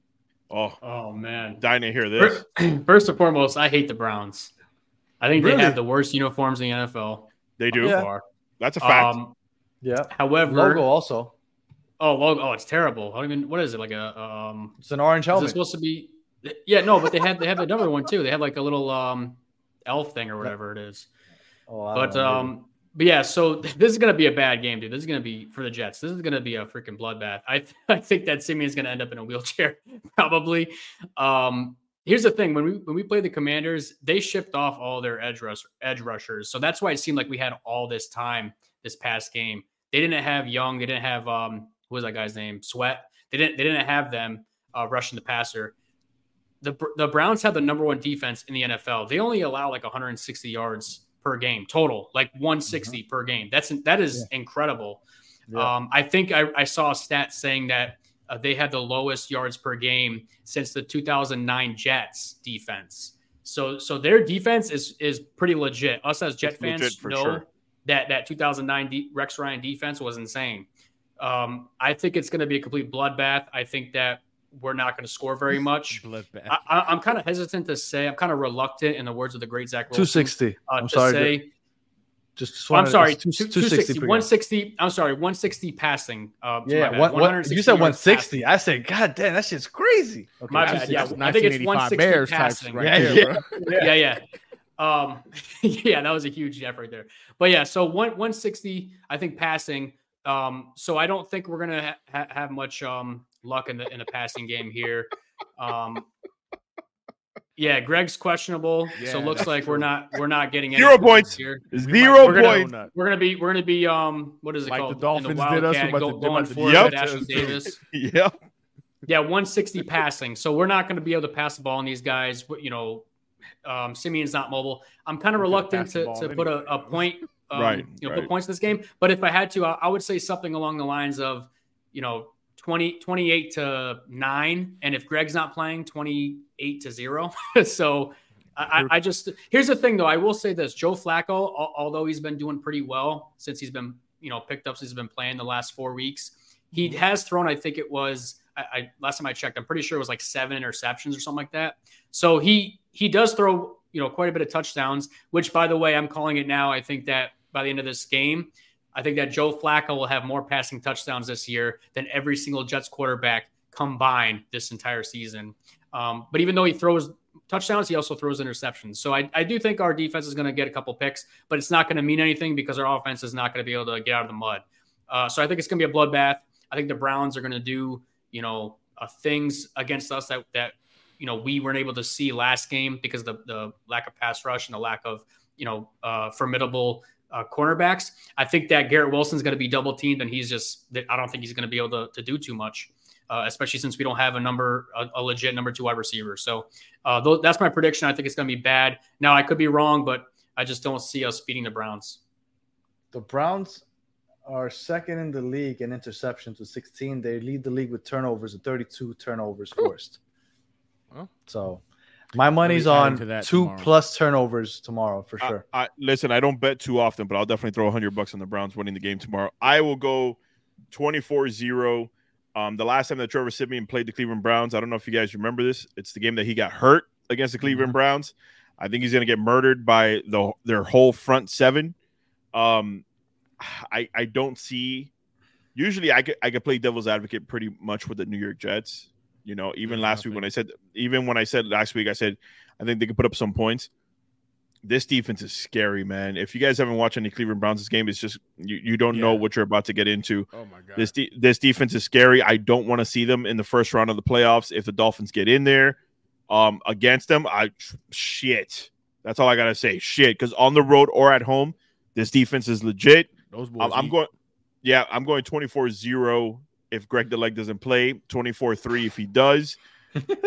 Oh, Oh man. dying to hear this. First, (clears throat) first and foremost, I hate the Browns. I think Really? they have the worst uniforms in the NFL. They do. Yeah. Far. That's a fact. Um, Yeah, however, logo also. oh logo, oh, it's terrible. I don't even. What is it like a um? It's an orange Is it helmet. supposed to be? Yeah, no, but they have they have another one too. They have like a little um elf thing or whatever it is. Oh, I don't But know, um, but yeah, so (laughs) this is gonna be a bad game, dude. This is gonna be for the Jets. This is gonna be a freaking bloodbath. I (laughs) I think that Siemian's gonna end up in a wheelchair (laughs) probably. Um, here's the thing: when we when we play the Commanders, they shipped off all their edge rush edge rushers, so that's why it seemed like we had all this time this past game. They didn't have Young. They didn't have um, what was that guy's name? Sweat. They didn't they didn't have them uh, rushing the passer. The the Browns have the number one defense in the NFL. They only allow like 160 yards per game total, like 160 per game. That's that is incredible. Yeah. Um, I think I, I saw a stat saying that uh, they had the lowest yards per game since the 2009 Jets defense. So so their defense is is pretty legit. Us as Jet It's fans know sure. that that 2009 D- Rex Ryan defense was insane. Um, I think it's going to be a complete bloodbath. I think that we're not going to score very (laughs) much. I, I, I'm kind of hesitant to say. I'm kind of reluctant, in the words of the great Zach 260. uh, I'm to sorry. say just, just I'm sorry, two- two- 260 per game. 160. I'm sorry, 160 passing. Uh, Yeah, bad, what, what, 160 you said yards 160. I said, God damn, that shit's crazy. Okay, My bad, yeah, I think it's 1985 160 Bears types passing. right Yeah, there, yeah. bro. (laughs) yeah, yeah. Um, (laughs) yeah, that was a huge gap right there. But yeah, so one 160, I think passing. Um, so I don't think we're gonna ha- ha- have much um luck in the in the passing game here. Um, yeah, Greg's questionable, so looks that's like we're not we're not getting any Zero points. here. Zero we're gonna- points. We're gonna be we're gonna be um what is it Like the called? In Dolphins did us, we're about go- to- they're going about to forward do with that Ashley too. (laughs) Davis. Yep. Yeah, 160 passing. So we're not going to be able to pass the ball on these guys. You know, um, Siemian's not mobile. I'm kind of We're gonna reluctant to, ball to put a, a point, um, Right, you know, right. put points in this game. But if I had to, I, I would say something along the lines of, you know, 20, 28 to nine. And if Greg's not playing, 28 to zero. (laughs) so I, I just, here's the thing though. I will say this Joe Flacco, al- although he's been doing pretty well since he's been, you know, picked up since he's been playing the last four weeks, he mm-hmm. has thrown, I think it was, I, I last time I checked, I'm pretty sure it was like seven interceptions or something like that. So he he does throw you know quite a bit of touchdowns. Which, by the way, I'm calling it now. I think that by the end of this game, I think that Joe Flacco will have more passing touchdowns this year than every single Jets quarterback combined this entire season. Um, but even though he throws touchdowns, he also throws interceptions. So I, I do think our defense is going to get a couple picks, but it's not going to mean anything because our offense is not going to be able to get out of the mud. Uh, so I think it's going to be a bloodbath. I think the Browns are going to do you know uh, things against us that that you know we weren't able to see last game because of the the lack of pass rush and the lack of you know uh, formidable uh, cornerbacks. I think that Garrett Wilson's going to be double teamed, and he's just I don't think he's going to be able to, to do too much, uh, especially since we don't have a number a, a legit number two wide receiver. So uh, th- that's my prediction. I think it's going to be bad. Now I could be wrong, but I just don't see us beating the Browns. The Browns are second in the league in interceptions with 16. They lead the league with turnovers at 32 turnovers forced. Well, So my money's on that two tomorrow. plus turnovers tomorrow for sure. I, listen, I don't bet too often, but I'll definitely throw 100 bucks on the Browns winning the game tomorrow. I will go 24-0. Um, the last time that Trevor Siemian played the Cleveland Browns, I don't know if you guys remember this. It's the game that he got hurt against the Cleveland Browns. I think he's going to get murdered by the their whole front seven. Um, I I don't see. Usually, I could I could play devil's advocate pretty much with the New York Jets. You know, even Yeah, last week when I said even when I said last week, I said I think they could put up some points. This defense is scary, man. If you guys haven't watched any Cleveland Browns game, it's just you, you don't know what you're about to get into. Oh my god. This de- this defense is scary. I don't want to see them in the first round of the playoffs. If the Dolphins get in there um, against them, I shit. That's all I gotta say. Shit, because on the road or at home, this defense is legit. Those boys. I'm, I'm going. Yeah, I'm going 24-0 if Greg DeLeg doesn't play. 24-3 if he does.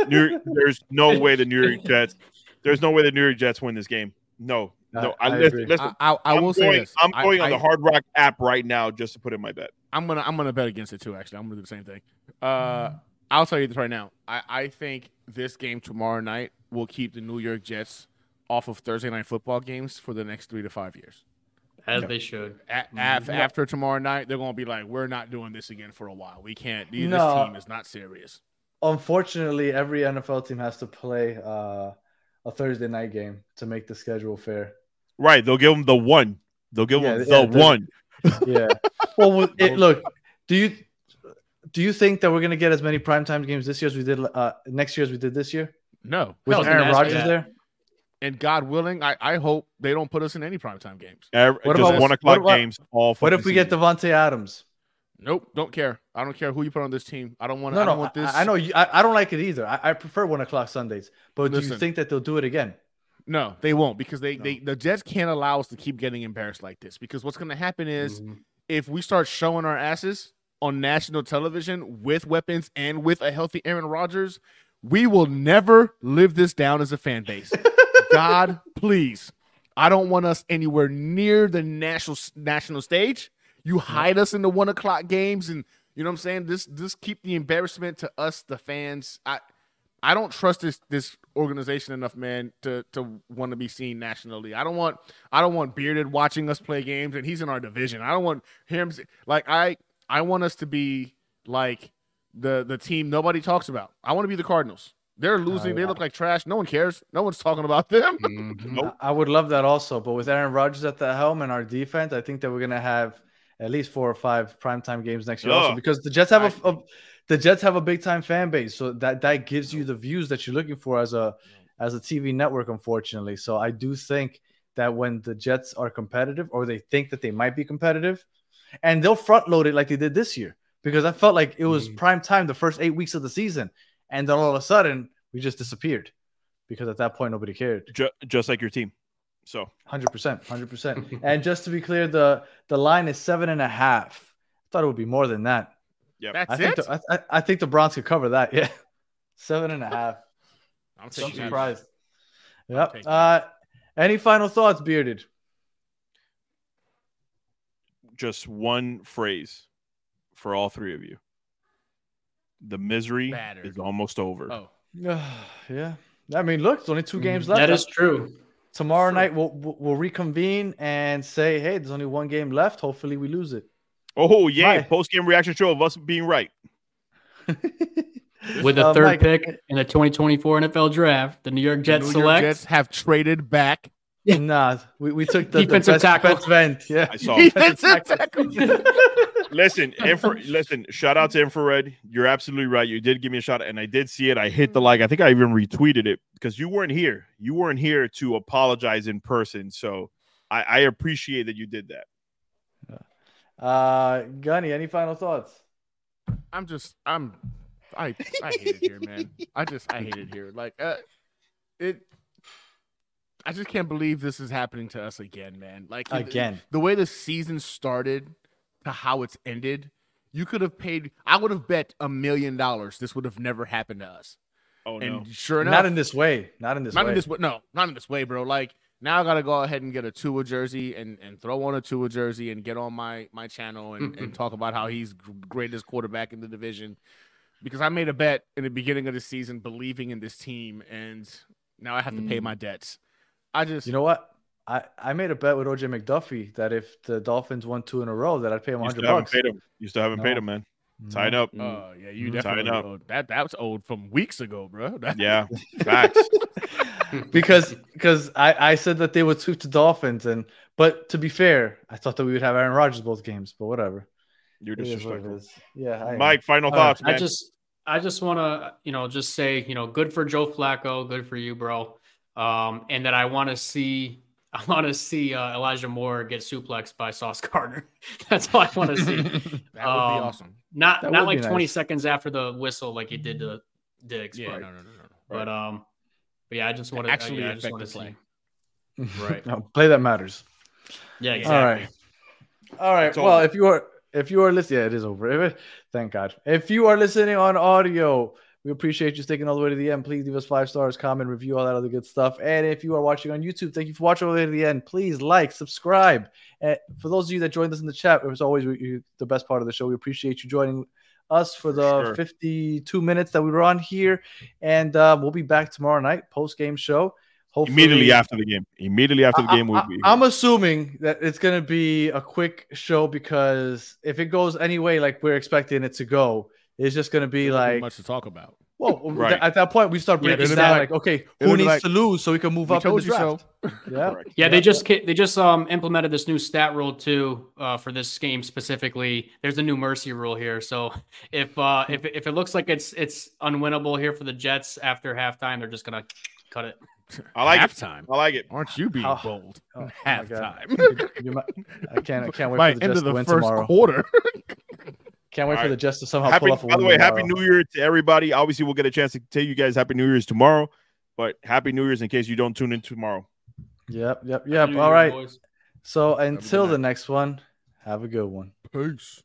New, (laughs) there's no way the New York Jets. There's no way the New York Jets win this game. No, no. I- I, I listen, listen, I, I, I will going, say this. I'm I- going on I- the Hard Rock app right now just to put in my bet. I'm gonna I'm gonna bet against it too. Actually, I'm gonna do the same thing. Uh, I'll tell you this right now. I, I think this game tomorrow night will keep the New York Jets off of Thursday night football games for the next three to five years. As they should. A- af- After tomorrow night, they're gonna be like, "We're not doing this again for a while. We can't. This No. team is not serious." Unfortunately, every NFL team has to play uh, a Thursday night game to make the schedule fair. Right. They'll give them the one. They'll give Yeah, them the the- one. (laughs) Yeah. well, it, (laughs) look, do you do you think that we're gonna get as many primetime games this year as we did uh, next year as we did this year No, with Hell, Aaron gonna ask Rodgers there? And God willing, I, I hope they don't put us in any primetime games. Every, What just about- one o'clock about- games. All. What if fucking we get season. Davante Adams? Nope, don't care. I don't care who you put on this team. I don't want. No, I don't no, want this. I, I know you, I, I don't like it either. I, I prefer one o'clock Sundays. But do you think that they'll do it again? No, they won't because they, they the Jets can't allow us to keep getting embarrassed like this. Because what's going to happen is Mhm. if we start showing our asses on national television with weapons and with a healthy Aaron Rodgers, we will never live this down as a fan base. (laughs) God, please. I don't want us anywhere near the national national stage. You hide us in the one o'clock games, and you know what I'm saying. This this keep the embarrassment to us, the fans. I I don't trust this this organization enough, man, to to want to be seen nationally. I don't want I don't want bearded watching us play games, and he's in our division. I don't want him like I I want us to be like the the team nobody talks about. I want to be the Cardinals. They're losing. They yeah. look like trash. No one cares. No one's talking about them. Nope. I I would love that also. But with Aaron Rodgers at the helm and our defense, I think that we're gonna have at least four or five primetime games next year. Also, because the Jets have a, a the Jets have a big time fan base, so that that gives you the views that you're looking for as a as a TV network. Unfortunately, so I do think that when the Jets are competitive, or they think that they might be competitive, and they'll front load it like they did this year, because I felt like it was Mhm. prime time the first eight weeks of the season, and then all of a sudden we just disappeared because at that point nobody cared. Ju- just like your team. So Hundred percent, hundred percent. And just to be clear, the the line is seven and a half. I thought it would be more than that. yeah, That's I think it. the, I, I- I think the Browns could cover that. (laughs) Yeah, seven and a half. I'm So I'm taking that. surprised. Yep. Uh, any final thoughts, bearded? just one phrase for all three of you. The misery Battered. is almost over. Oh, (sighs) yeah. I mean, look, it's only two games left. That is true. Tomorrow true. night we'll we'll we'll reconvene and say, hey, there's only one game left. Hopefully, we lose it. Oh yeah, post game reaction show of us being right. (laughs) With the Uh, third Mike- pick in the 2024 NFL draft, the New York Jets New York select Jets have traded back. (laughs) Nah, we, we took the the Defensive best tackle. defensive end. Yeah. I saw. (laughs) Defensive tackle. Listen, infra- listen. Shout out to Infrared. You're absolutely right. You did give me a shot, and I did see it. I hit the like. I think I even retweeted it because you weren't here. You weren't here to apologize in person. So I, I appreciate that you did that. Uh, Gunny, any final thoughts? I'm just I'm I I hate it here, man. I just I hate it here. Like uh it I just can't believe this is happening to us again, man. Like the- Again. the way the season started to how it's ended, you could have paid. I would have bet a million dollars this would have never happened to us. Oh no. And sure enough, Not in this way. Not in this not way. in this way. No, not in this way, bro. Like now, I gotta go ahead and get a Tua jersey and, and throw on a Tua jersey and get on my my channel and, and talk about how he's greatest quarterback in the division. Because I made a bet in the beginning of the season, believing in this team, and now I have to pay mm. my debts. I just, You know what? I, I made a bet with OJ McDuffie that if the Dolphins won two in a row, that I'd pay him you 100 still haven't bucks. paid him. You still haven't paid him, man. Tied up. oh yeah, you Mhm. definitely Tied up. owed- that that was old from weeks ago, bro. (laughs) That- Yeah. (laughs) Facts. (laughs) because because I, I said that they would sweep the Dolphins and but to be fair, I thought that we would have Aaron Rodgers both games, but whatever. You're It is what disrespectful. Yeah, I am. Mike, final All right, thoughts, man. I just I just want to you know just say you know good for Joe Flacco, good for you, bro. Um, and that I want to see I want to see uh, Elijah Moore get suplexed by Sauce (laughs) Gardner. That's all I want to see. (laughs) that would be Um, awesome. Not That not would be like 20 nice. seconds after the whistle like he did to Diggs, Yeah, but, no, no, no, no. but um, but yeah, I just want to Actually yeah, I just want the to see. play. (laughs) Right. No, play that matters. Yeah, exactly. All right. All right. It's well, over. if you are if you are listening, yeah, it is over. If it- thank God. If you are listening on audio, we appreciate you sticking all the way to the end. Please leave us five stars, comment, review, all that other good stuff. And if you are watching on YouTube, thank you for watching all the way to the end. Please like, subscribe. And for those of you that joined us in the chat, it was always the best part of the show. We appreciate you joining us for the sure. 52 minutes that we were on here. And uh, we'll be back tomorrow night, post game show. Hopefully, Immediately after the game. Immediately after the game, we'll be. I, am assuming that it's going to be a quick show because if it goes any way like we're expecting it to go, it's just going to be There'll like, much to talk about. well, (laughs) Right. at that point we start breaking it'll down like- like, okay, who needs like, to lose so we can move We up in the you so. draft? (laughs) Yeah, Yeah, they just ca- they just um implemented this new stat rule too uh, for this game specifically. There's a new mercy rule here, so (laughs) if uh if if it looks like it's it's unwinnable here for the Jets after halftime, they're just gonna cut it. I like it. halftime. I like it. Aren't you being Oh. bold? Oh, my halftime. You might- I can't, I can't wait By for the end Jets of to the win first tomorrow. quarter. Can't wait All for the right. Jets to somehow Happy, pull off a by the win way, happy tomorrow. New Year to everybody. Obviously, we'll get a chance to tell you guys Happy New Year's tomorrow, but Happy New Year's in case you don't tune in tomorrow. Yep, yep, yep. New All Year's, right. boys. So until the next one, have a good one. Peace.